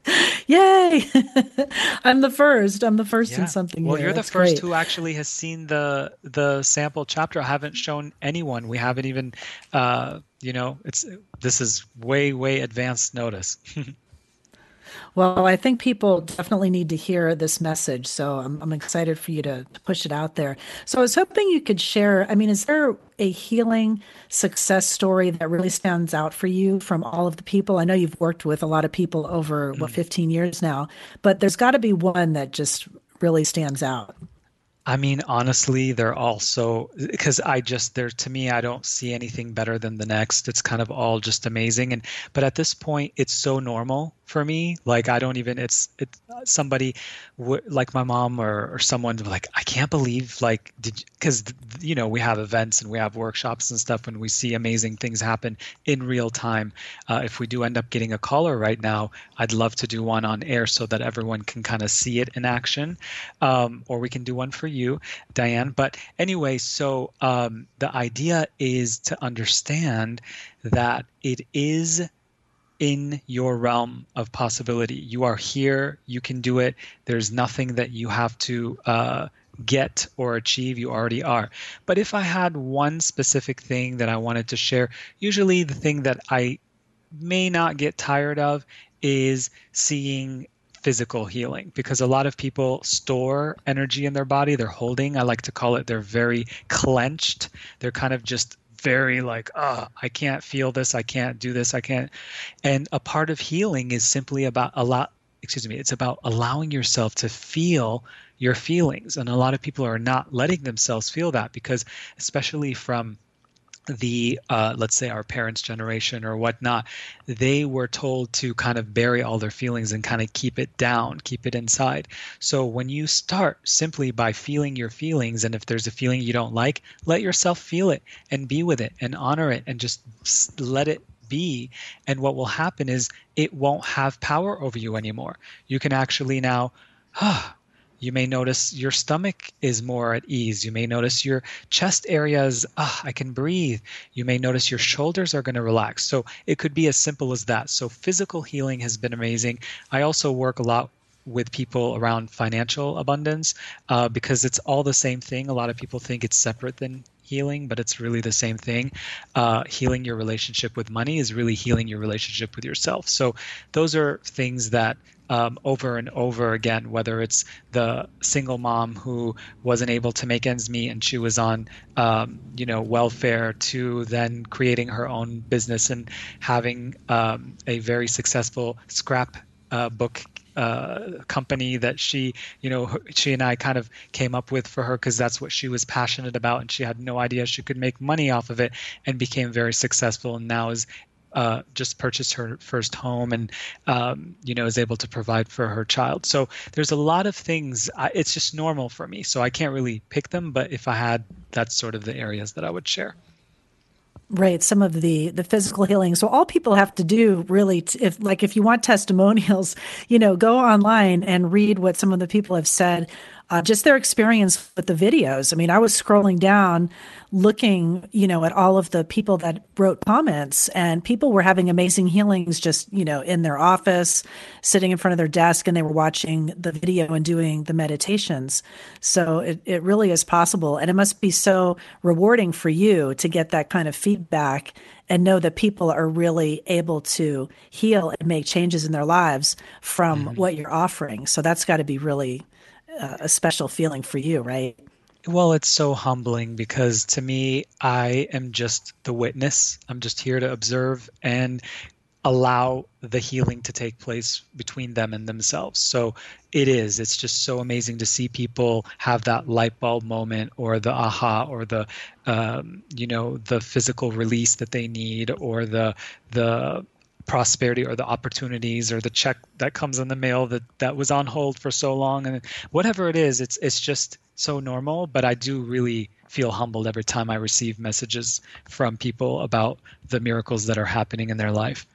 Yay! I'm the first. I'm the first yeah. in something. Well, you're the first great. who actually has seen the the sample chapter. I haven't shown anyone. We haven't even, uh, you know, it's this is way way advanced notice. Well, I think people definitely need to hear this message. So I'm, I'm excited for you to, to, push it out there. So I was hoping you could share. I mean, is there a healing success story that really stands out for you from all of the people? I know you've worked with a lot of people over, mm. what, 15 years now, but there's got to be one that just really stands out. I mean, honestly, they're all so because I just there to me, I don't see anything better than the next. It's kind of all just amazing, and but at this point, it's so normal for me. Like i don't even it's it's somebody w- like my mom or, or someone like i can't believe like did because you know we have events and we have workshops and stuff and we see amazing things happen in real time. Uh, if we do end up getting a caller right now i'd love to do one on air so that everyone can kind of see it in action. Um, or we can do one for you diane but anyway so um, the idea is to understand that it is in your realm of possibility. You are here, you can do it. There's nothing that you have to uh, get or achieve, you already are. But if I had one specific thing that I wanted to share, usually the thing that I may not get tired of is seeing physical healing because a lot of people store energy in their body they're holding i like to call it they're very clenched they're kind of just very like, oh, I can't feel this, I can't do this, I can't. And a part of healing is simply about a lot. Excuse me. It's about allowing yourself to feel your feelings, and a lot of people are not letting themselves feel that because, especially from the uh, let's say our parents generation or whatnot they were told to kind of bury all their feelings and kind of keep it down keep it inside. So when you start simply by feeling your feelings and if there's a feeling you don't like let yourself feel it and be with it and honor it and just let it be. And what will happen is it won't have power over you anymore. You can actually now ah, you may notice your stomach is more at ease. You may notice your chest areas, ah, I can breathe. You may notice your shoulders are going to relax. So it could be as simple as that. So physical healing has been amazing. I also work a lot with people around financial abundance uh, because it's all the same thing. A lot of people think it's separate than healing, but it's really the same thing. Uh, healing your relationship with money is really healing your relationship with yourself. So those are things that um, over and over again, whether it's the single mom who wasn't able to make ends meet and she was on, um, you know, welfare, to then creating her own business and having um, a very successful scrap uh, book uh, company that she, you know, she and I kind of came up with for her because that's what she was passionate about, and she had no idea she could make money off of it, and became very successful, and now is uh, just purchased her first home and um, you know is able to provide for her child. So there's a lot of things I, it's just normal for me. So i can't really pick them but if i had that's sort of the areas that i would share right some of the the physical healing. So all people have to do really t- if like if you want testimonials you know go online and read what some of the people have said uh, just their experience with the videos. I mean, I was scrolling down looking, you know, at all of the people that wrote comments and people were having amazing healings just, you know, in their office, sitting in front of their desk and they were watching the video and doing the meditations. So it, it really is possible. And it must be so rewarding for you to get that kind of feedback and know that people are really able to heal and make changes in their lives from mm-hmm. what you're offering. So that's got to be really a special feeling for you, right? Well, it's so humbling because to me, I am just the witness. I'm just here to observe and allow the healing to take place between them and themselves. So it is. It's just so amazing to see people have that light bulb moment or the aha or the um, you know the physical release that they need or the the prosperity or the opportunities or the check that comes in the mail that that was on hold for so long. And whatever it is it's it's just so normal. But i do really feel humbled every time i receive messages from people about the miracles that are happening in their life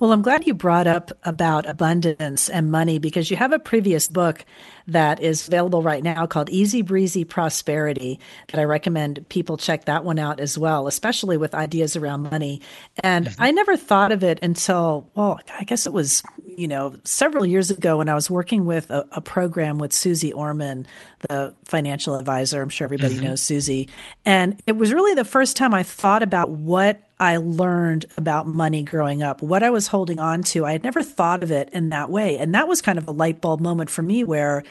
well, I'm glad you brought up about abundance and money because you have a previous book that is available right now called Easy Breezy Prosperity that I recommend people check that one out as well, especially with ideas around money. And mm-hmm. I never thought of it until, well, I guess it was, you know, several years ago when I was working with a, a program with Suze Orman, the financial advisor. I'm sure everybody mm-hmm. knows Susie. And it was really the first time I thought about what I learned about money growing up, what I was holding on to. I had never thought of it in that way. And that was kind of a light bulb moment for me where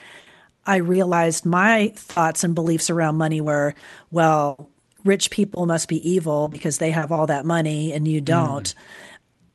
I realized my thoughts and beliefs around money were, well, rich people must be evil because they have all that money and you don't. Mm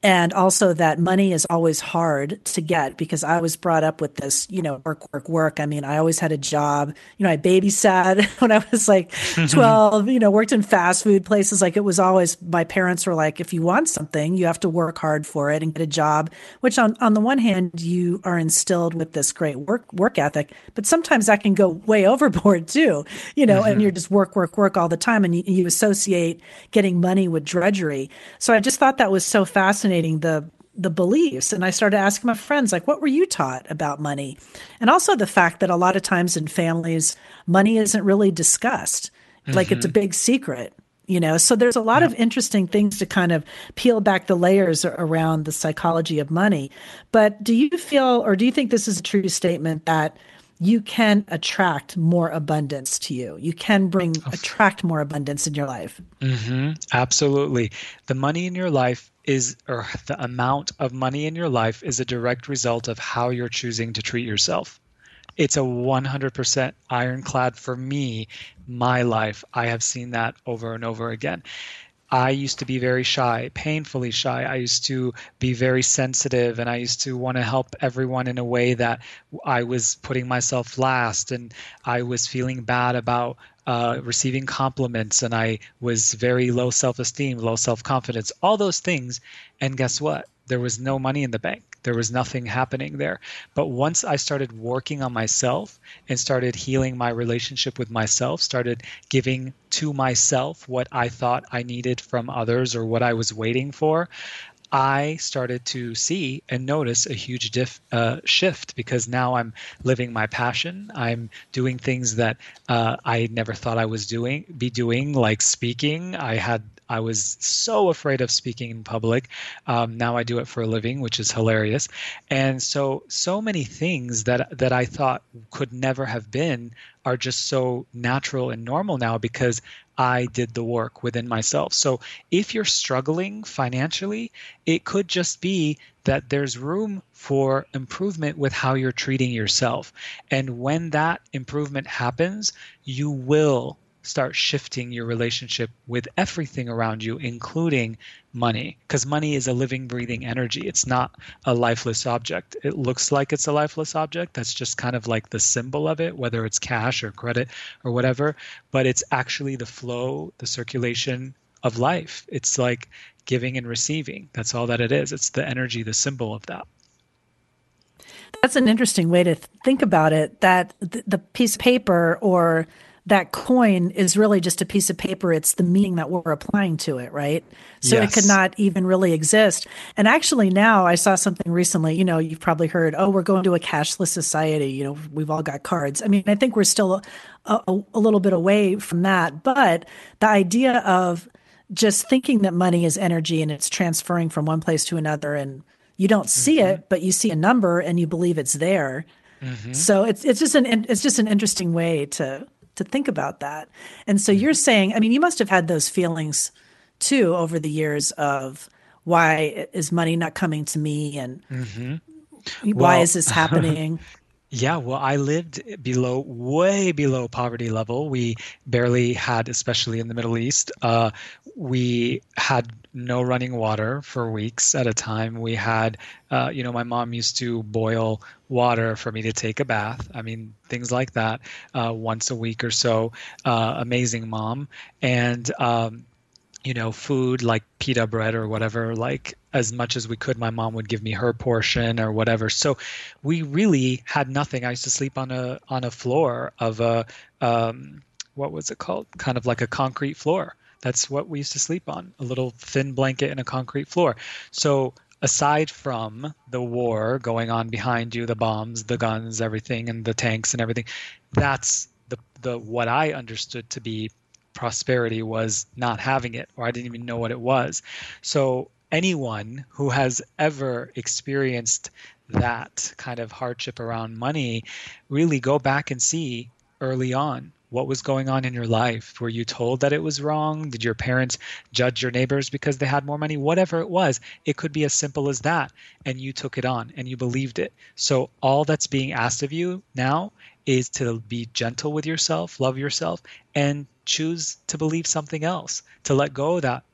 and also that money is always hard to get because I was brought up with this, you know, work, work, work. I mean, I always had a job. You know, I babysat when I was like 12, you know, worked in fast food places. Like it was always, my parents were like, if you want something, you have to work hard for it and get a job, which on, on the one hand, you are instilled with this great work, work ethic, but sometimes that can go way overboard too, you know, mm-hmm. and you're just work, work, work all the time. And you, you associate getting money with drudgery. So I just thought that was so fascinating fascinating the the beliefs and i started asking my friends like what were you taught about money and also the fact that a lot of times in families money isn't really discussed mm-hmm. like it's a mm-hmm. big secret you know so there's a lot yeah. of interesting things to kind of peel back the layers around the psychology of money but do you feel or do you think this is a true statement that you can attract more abundance to you. You can bring attract more abundance in your life. Mm-hmm. Absolutely. The money in your life is, or the amount of money in your life is a direct result of how you're choosing to treat yourself. It's a 100% ironclad for me, my life. I have seen that over and over again. I used to be very shy, painfully shy. I used to be very sensitive and I used to want to help everyone in a way that I was putting myself last and I was feeling bad about uh, receiving compliments and I was very low self esteem, low self confidence, all those things. And guess what? There was no money in the bank. There was nothing happening there. But once I started working on myself and started healing my relationship with myself, started giving to myself what I thought I needed from others or what I was waiting for, I started to see and notice a huge diff, uh, shift because now I'm living my passion. I'm doing things that uh, I never thought I was doing, be doing, like speaking. I had I was so afraid of speaking in public. Um, now I do it for a living, which is hilarious. And so, so many things that that I thought could never have been are just so natural and normal now because I did the work within myself. So if you're struggling financially, it could just be that there's room for improvement with how you're treating yourself. And when that improvement happens, you will start shifting your relationship with everything around you, including money. Because money is a living, breathing energy. It's not a lifeless object. It looks like it's a lifeless object. That's just kind of like the symbol of it, whether it's cash or credit or whatever. But it's actually the flow, the circulation of life. It's like giving and receiving. That's all that it is. It's the energy, the symbol of that. That's an interesting way to think about it. That the piece of paper or that coin is really just a piece of paper. It's the meaning that we're applying to it, right? So yes. it could not even really exist. And actually, now I saw something recently. You know, you've probably heard, oh, we're going to a cashless society. You know, we've all got cards. I mean, I think we're still a, a, a little bit away from that. But the idea of just thinking that money is energy and it's transferring from one place to another and you don't see mm-hmm. it, but you see a number and you believe it's there. Mm-hmm. So it's it's just an it's just an interesting way to to think about that. And so you're saying, I mean, you must have had those feelings too over the years of why is money not coming to me and mm-hmm. why well, is this happening? Yeah, well, I lived below, way below poverty level. We barely had, especially in the Middle East, uh, we had no running water for weeks at a time. We had, uh, you know, my mom used to boil water for me to take a bath. I mean, things like that uh, once a week or so. Uh, amazing mom. And, um, you know, food like pita bread or whatever, like as much as we could, my mom would give me her portion or whatever. So we really had nothing. I used to sleep on a on a floor of a um, what was it called? Kind of like a concrete floor. That's what we used to sleep on, a little thin blanket and a concrete floor. So aside from the war going on behind you, the bombs, the guns, everything, and the tanks and everything, that's the the what I understood to be prosperity was not having it, or I didn't even know what it was. So, anyone who has ever experienced that kind of hardship around money, really go back and see early on what was going on in your life. Were you told that it was wrong? Did your parents judge your neighbors because they had more money? Whatever it was, it could be as simple as that. And you took it on and you believed it. So, all that's being asked of you now is to be gentle with yourself, love yourself, and choose to believe something else, to let go of that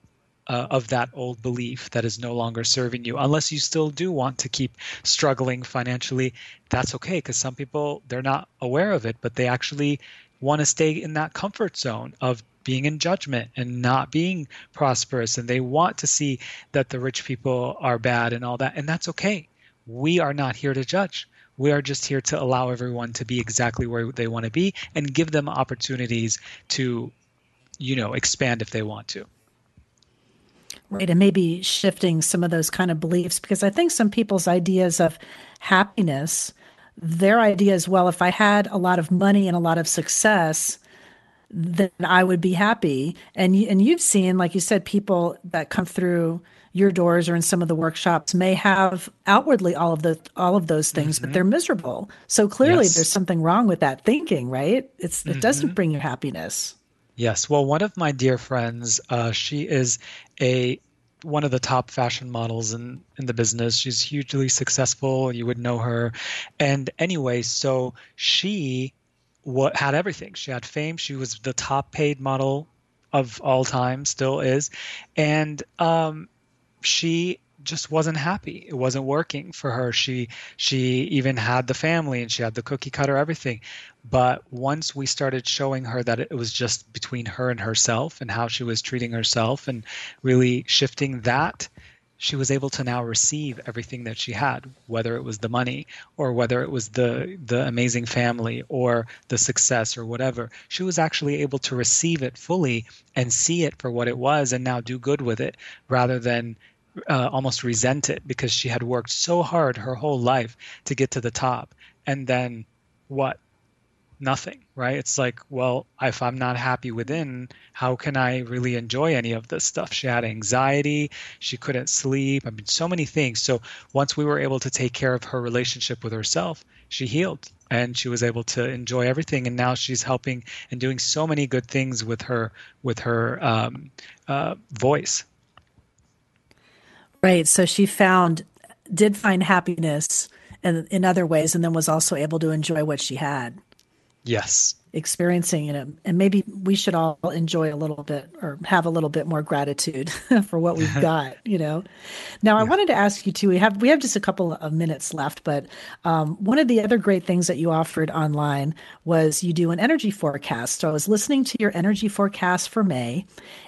uh, of that old belief that is no longer serving you unless you still do want to keep struggling financially that's okay because some people they're not aware of it but they actually want to stay in that comfort zone of being in judgment and not being prosperous and they want to see that the rich people are bad and all that and that's okay we are not here to judge we are just here to allow everyone to be exactly where they want to be and give them opportunities to, you know, expand if they want to. Right. And maybe shifting some of those kind of beliefs because I think some people's ideas of happiness, their idea is well, if I had a lot of money and a lot of success, then I would be happy. And and you've seen, like you said, people that come through your doors or in some of the workshops may have outwardly all of the all of those things mm-hmm. but they're miserable so clearly yes. there's something wrong with that thinking right it's mm-hmm. it doesn't bring you happiness yes well one of my dear friends uh, she is a one of the top fashion models in in the business. She's hugely successful you would know her. And anyway so she what had everything. She had fame. She was the top paid model of all time still is. And um she just wasn't happy. It wasn't working for her. She she even had the family and she had the cookie cutter everything. But once we started showing her that it was just between her and herself and how she was treating herself and really shifting that, she was able to now receive everything that she had, whether it was the money or whether it was the the amazing family or the success or whatever. She was actually able to receive it fully and see it for what it was and now do good with it rather than uh, almost resent it because she had worked so hard her whole life to get to the top. And then what? Nothing right? It's like well if i'm not happy within how can i really enjoy any of this stuff? She had anxiety. She couldn't sleep. I mean so many things. So once we were able to take care of her relationship with herself she healed and she was able to enjoy everything. And now she's helping and doing so many good things with her with her um, uh, voice right. So she found did find happiness in, in other ways and then was also able to enjoy what she had. Yes. Experiencing it. And maybe we should all enjoy a little bit or have a little bit more gratitude for what we've got you know? Now yeah. i wanted to ask you too we have we have just a couple of minutes left but um, one of the other great things that you offered online was you do an energy forecast. So i was listening to your energy forecast for may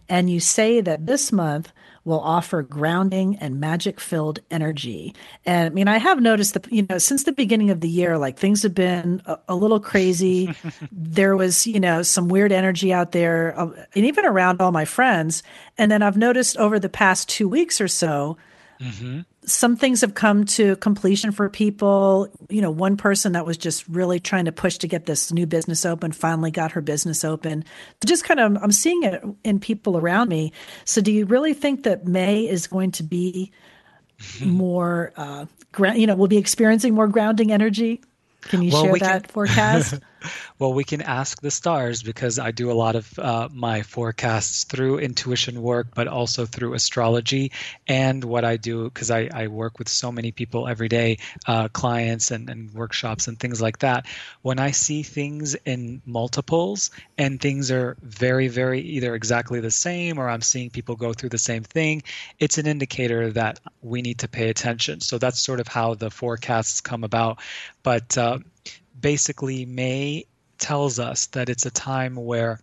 and you say that this month will offer grounding and magic filled energy. And I mean, I have noticed that, you know, since the beginning of the year, like things have been a, a little crazy. there was, you know, some weird energy out there, uh, and even around all my friends. And then I've noticed over the past two weeks or so, mm-hmm some things have come to completion for people. You know, one person that was just really trying to push to get this new business open finally got her business open. Just kind of, I'm seeing it in people around me. So, do you really think that May is going to be more, uh, you know, we'll be experiencing more grounding energy? Can you well, share that can, forecast? well, we can ask the stars because I do a lot of uh, my forecasts through intuition work, but also through astrology. And what I do, because I, I, work with so many people every day, uh, clients and, and workshops and things like that. When I see things in multiples and things are very, very either exactly the same or I'm seeing people go through the same thing, it's an indicator that we need to pay attention. So that's sort of how the forecasts come about. But uh, basically, May tells us that it's a time where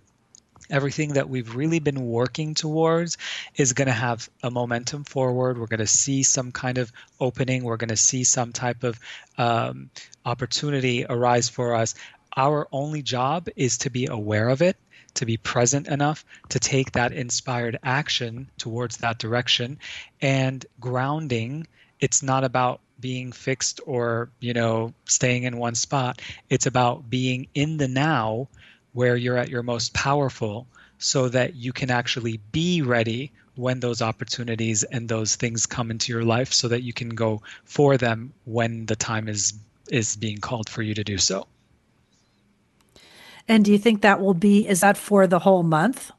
everything that we've really been working towards is going to have a momentum forward. We're going to see some kind of opening. We're going to see some type of um, opportunity arise for us. Our only job is to be aware of it, to be present enough to take that inspired action towards that direction. And grounding, it's not about being fixed or you know staying in one spot. It's about being in the now where you're at your most powerful so that you can actually be ready when those opportunities and those things come into your life so that you can go for them when the time is is being called for you to do so. And do you think that will be is that for the whole month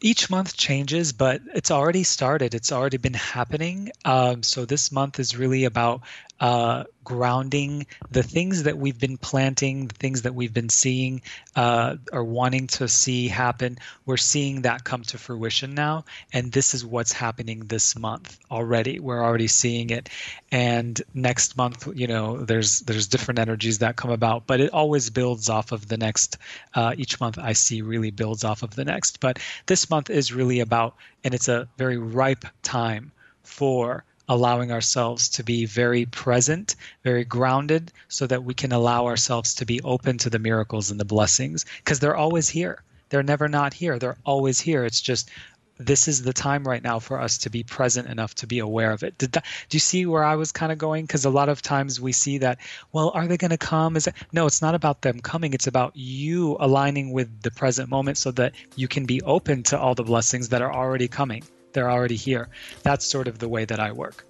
each month changes, but it's already started. It's already been happening. Um, so this month is really about uh, grounding the things that we've been planting, the things that we've been seeing uh, or wanting to see happen. We're seeing that come to fruition now, and this is what's happening this month already. We're already seeing it, and next month, you know, there's there's different energies that come about, but it always builds off of the next. Uh, each month I see really builds off of the next, but this month is really about, and it's a very ripe time for allowing ourselves to be very present, very grounded, so that we can allow ourselves to be open to the miracles and the blessings because they're always here. They're never not here. They're always here. It's just this is the time right now for us to be present enough to be aware of it. Did that, do you see where I was kind of going? Because a lot of times we see that, well, are they going to come? Is it, no, it's not about them coming. It's about you aligning with the present moment so that you can be open to all the blessings that are already coming they're already here. That's sort of the way that I work.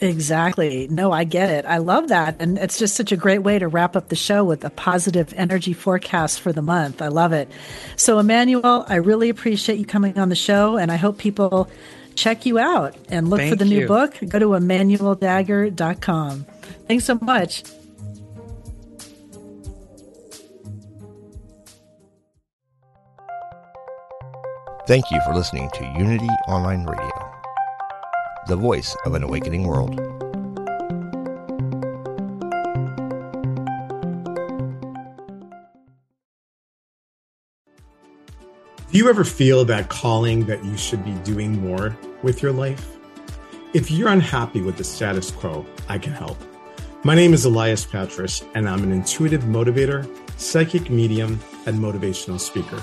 Exactly. No, I get it. I love that. And it's just such a great way to wrap up the show with a positive energy forecast for the month. I love it. So, Emmanuel, I really appreciate you coming on the show, and I hope people check you out and look Thank for the you. new book. Go to emmanueldagher.com. Thanks so much. Thank you for listening to Unity Online Radio, the voice of an awakening world. Do you ever feel that calling that you should be doing more with your life? If you're unhappy with the status quo, I can help. My name is Elias Patras, and I'm an intuitive motivator, psychic medium, and motivational speaker.